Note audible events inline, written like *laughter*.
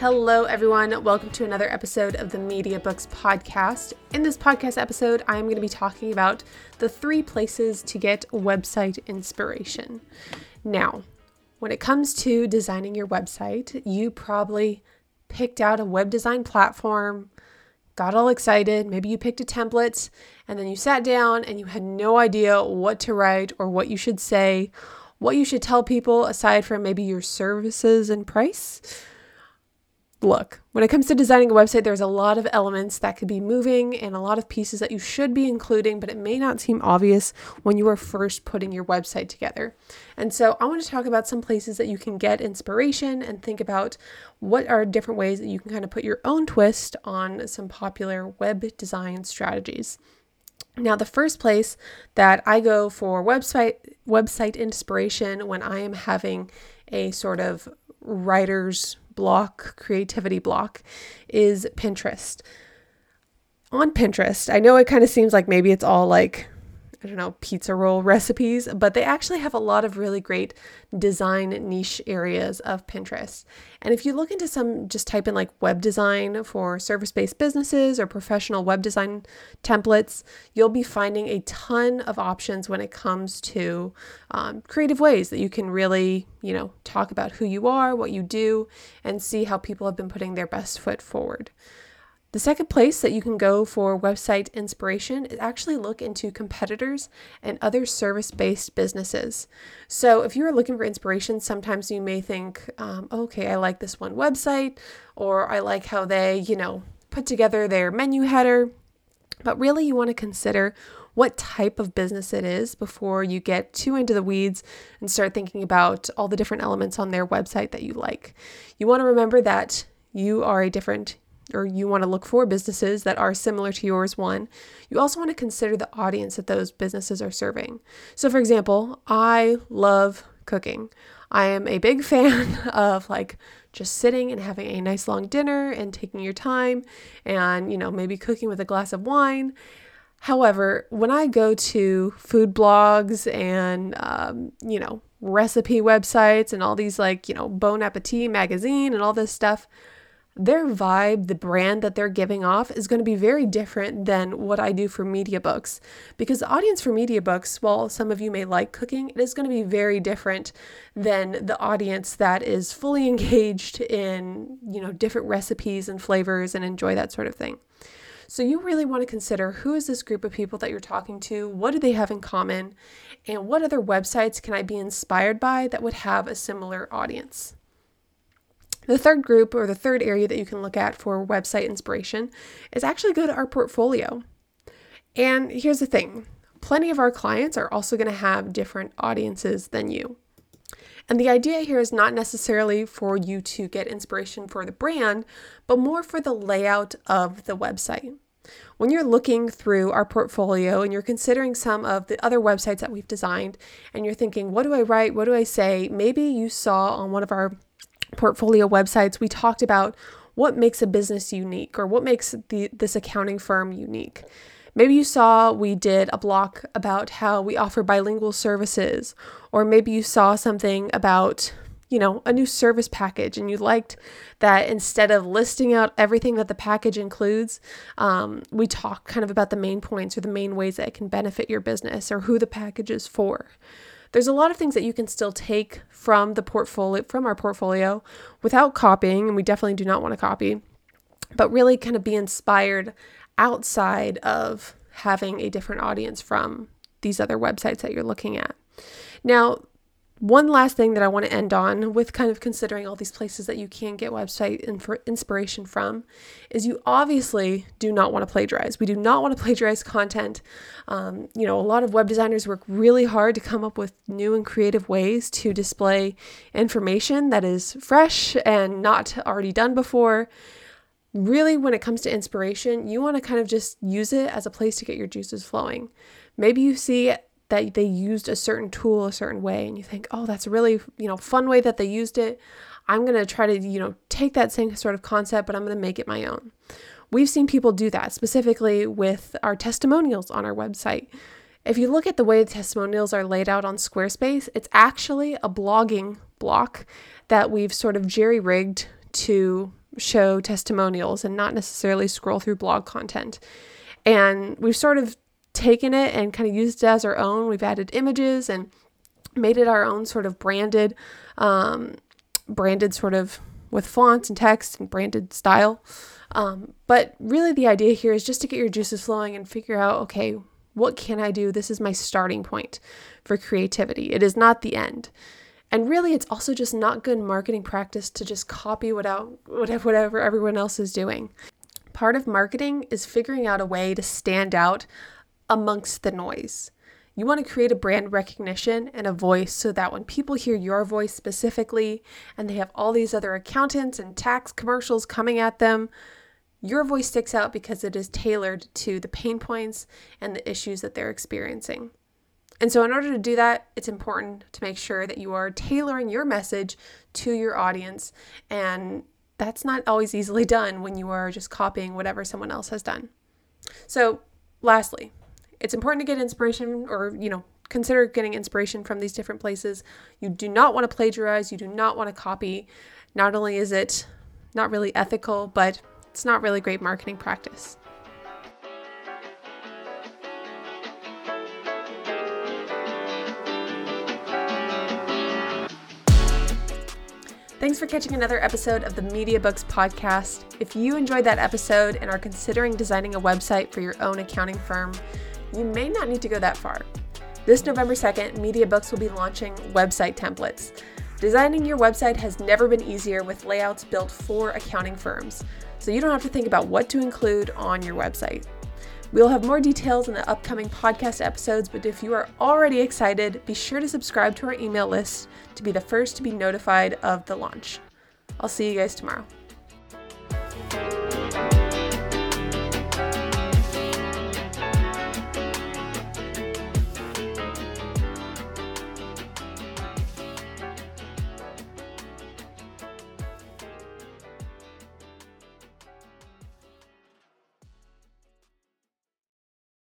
Hello, everyone. Welcome to another episode of the Media Books Podcast. In this podcast episode, I'm going to be talking about the three places to get website inspiration. Now, when it comes to designing your website, you probably picked out a web design platform, got all excited. Maybe you picked a template and then you sat down and you had no idea what to write or what you should say, what you should tell people aside from maybe your services and price look, when it comes to designing a website, there's a lot of elements that could be moving and a lot of pieces that you should be including, but it may not seem obvious when you are first putting your website together. And so I want to talk about some places that you can get inspiration and think about what are different ways that you can kind of put your own twist on some popular web design strategies. Now, the first place that I go for website website inspiration when I am having a sort of writer's block, creativity block, is Pinterest. On Pinterest, I know it kind of seems like maybe it's all like I don't know, pizza roll recipes, but they actually have a lot of really great design niche areas of Pinterest. And if you look into some, just type in like web design for service based businesses or professional web design templates, you'll be finding a ton of options when it comes to um, creative ways that you can really, you know, talk about who you are, what you do, and see how people have been putting their best foot forward. The second place that you can go for website inspiration is actually look into competitors and other service based businesses. So, if you're looking for inspiration, sometimes you may think, um, okay, I like this one website, or I like how they, you know, put together their menu header. But really, you want to consider what type of business it is before you get too into the weeds and start thinking about all the different elements on their website that you like. You want to remember that you are a different or you want to look for businesses that are similar to yours, one, you also want to consider the audience that those businesses are serving. So, for example, I love cooking. I am a big *laughs* fan of like just sitting and having a nice long dinner and taking your time and, you know, maybe cooking with a glass of wine. However, when I go to food blogs and, um, you know, recipe websites and all these like, you know, Bon Appetit magazine and all this stuff, their vibe, the brand that they're giving off is going to be very different than what I do for media books. Because the audience for media books, while some of you may like cooking, it is going to be very different than the audience that is fully *laughs* engaged in, you know, different recipes and flavors and enjoy that sort of thing. So you really want to consider who is this group of people that you're talking to? What do they have in common? And what other websites can I be inspired by that would have a similar audience? The third group or the third area that you can look at for website inspiration is actually go to our portfolio. And here's the thing plenty of our clients are also going to have different audiences than you. And the idea here is not necessarily for you to get inspiration for the brand, but more for the layout of the website. When you're looking through our portfolio and you're considering some of the other websites that we've designed, and you're thinking, what do I write? What do I say? Maybe you saw on one of our portfolio websites, we talked about what makes a business unique or what makes the, this accounting firm unique. Maybe you saw we did a block about how we offer bilingual services, or maybe you saw something about, you know, a new service package and you liked that instead of listing out everything that the package includes, um, we talk kind of about the main points or the main ways that it can benefit your business or who the package is for there's a lot of things that you can still take from the portfolio from our portfolio without copying and we definitely do not want to copy but really kind of be inspired outside of having a different audience from these other websites that you're looking at. Now one last thing that I want to end on with kind of considering all these places that you can get website inf- inspiration from is you obviously do not want to plagiarize. We do not want to plagiarize content. Um, you know, a lot of web designers work really hard to come up with new and creative ways to display information that is fresh and not already done before. Really, when it comes to inspiration, you want to kind of just use it as a place to get your juices flowing. Maybe you see that they used a certain tool a certain way and you think, "Oh, that's a really, you know, fun way that they used it. I'm going to try to, you know, take that same sort of concept, but I'm going to make it my own." We've seen people do that specifically with our testimonials on our website. If you look at the way the testimonials are laid out on Squarespace, it's actually a blogging block that we've sort of jerry rigged to show testimonials and not necessarily scroll through blog content. And we've sort of taken it and kind of used it as our own. We've added images and made it our own sort of branded, um, branded sort of with fonts and text and branded style. Um, but really, the idea here is just to get your juices flowing and figure out okay, what can I do? This is my starting point for creativity. It is not the end. And really, it's also just not good marketing practice to just copy without *laughs* whatever everyone else is doing. Part of marketing is figuring out a way to stand out amongst the noise. You want to create a brand recognition and a voice so that when people hear your voice specifically and they have all these other accountants and tax commercials coming at them, your voice sticks out because it is tailored to the pain points and the issues that they're experiencing. And so, in order to do that, it's important to make sure that you are tailoring your message to your audience. And that's not always easily done when you are just copying whatever someone else has done. So, lastly, it's important to get inspiration or, you know, consider getting inspiration from these different places. You do not want to plagiarize, you do not want to copy. Not only is it not really ethical, but it's not really great marketing practice. Thanks for catching another episode of the Media Books Podcast. If you enjoyed that episode and are considering designing a website for your own accounting firm, you may not need to go that far. This November 2nd, MediaBooks will be launching website templates. Designing your website has never been easier with layouts built for accounting firms, so you don't have to think about what to include on your website. We'll have more details in the upcoming podcast episodes, but if you are already excited, be sure to subscribe to our email list to be the first to be notified of the launch. I'll see you guys tomorrow.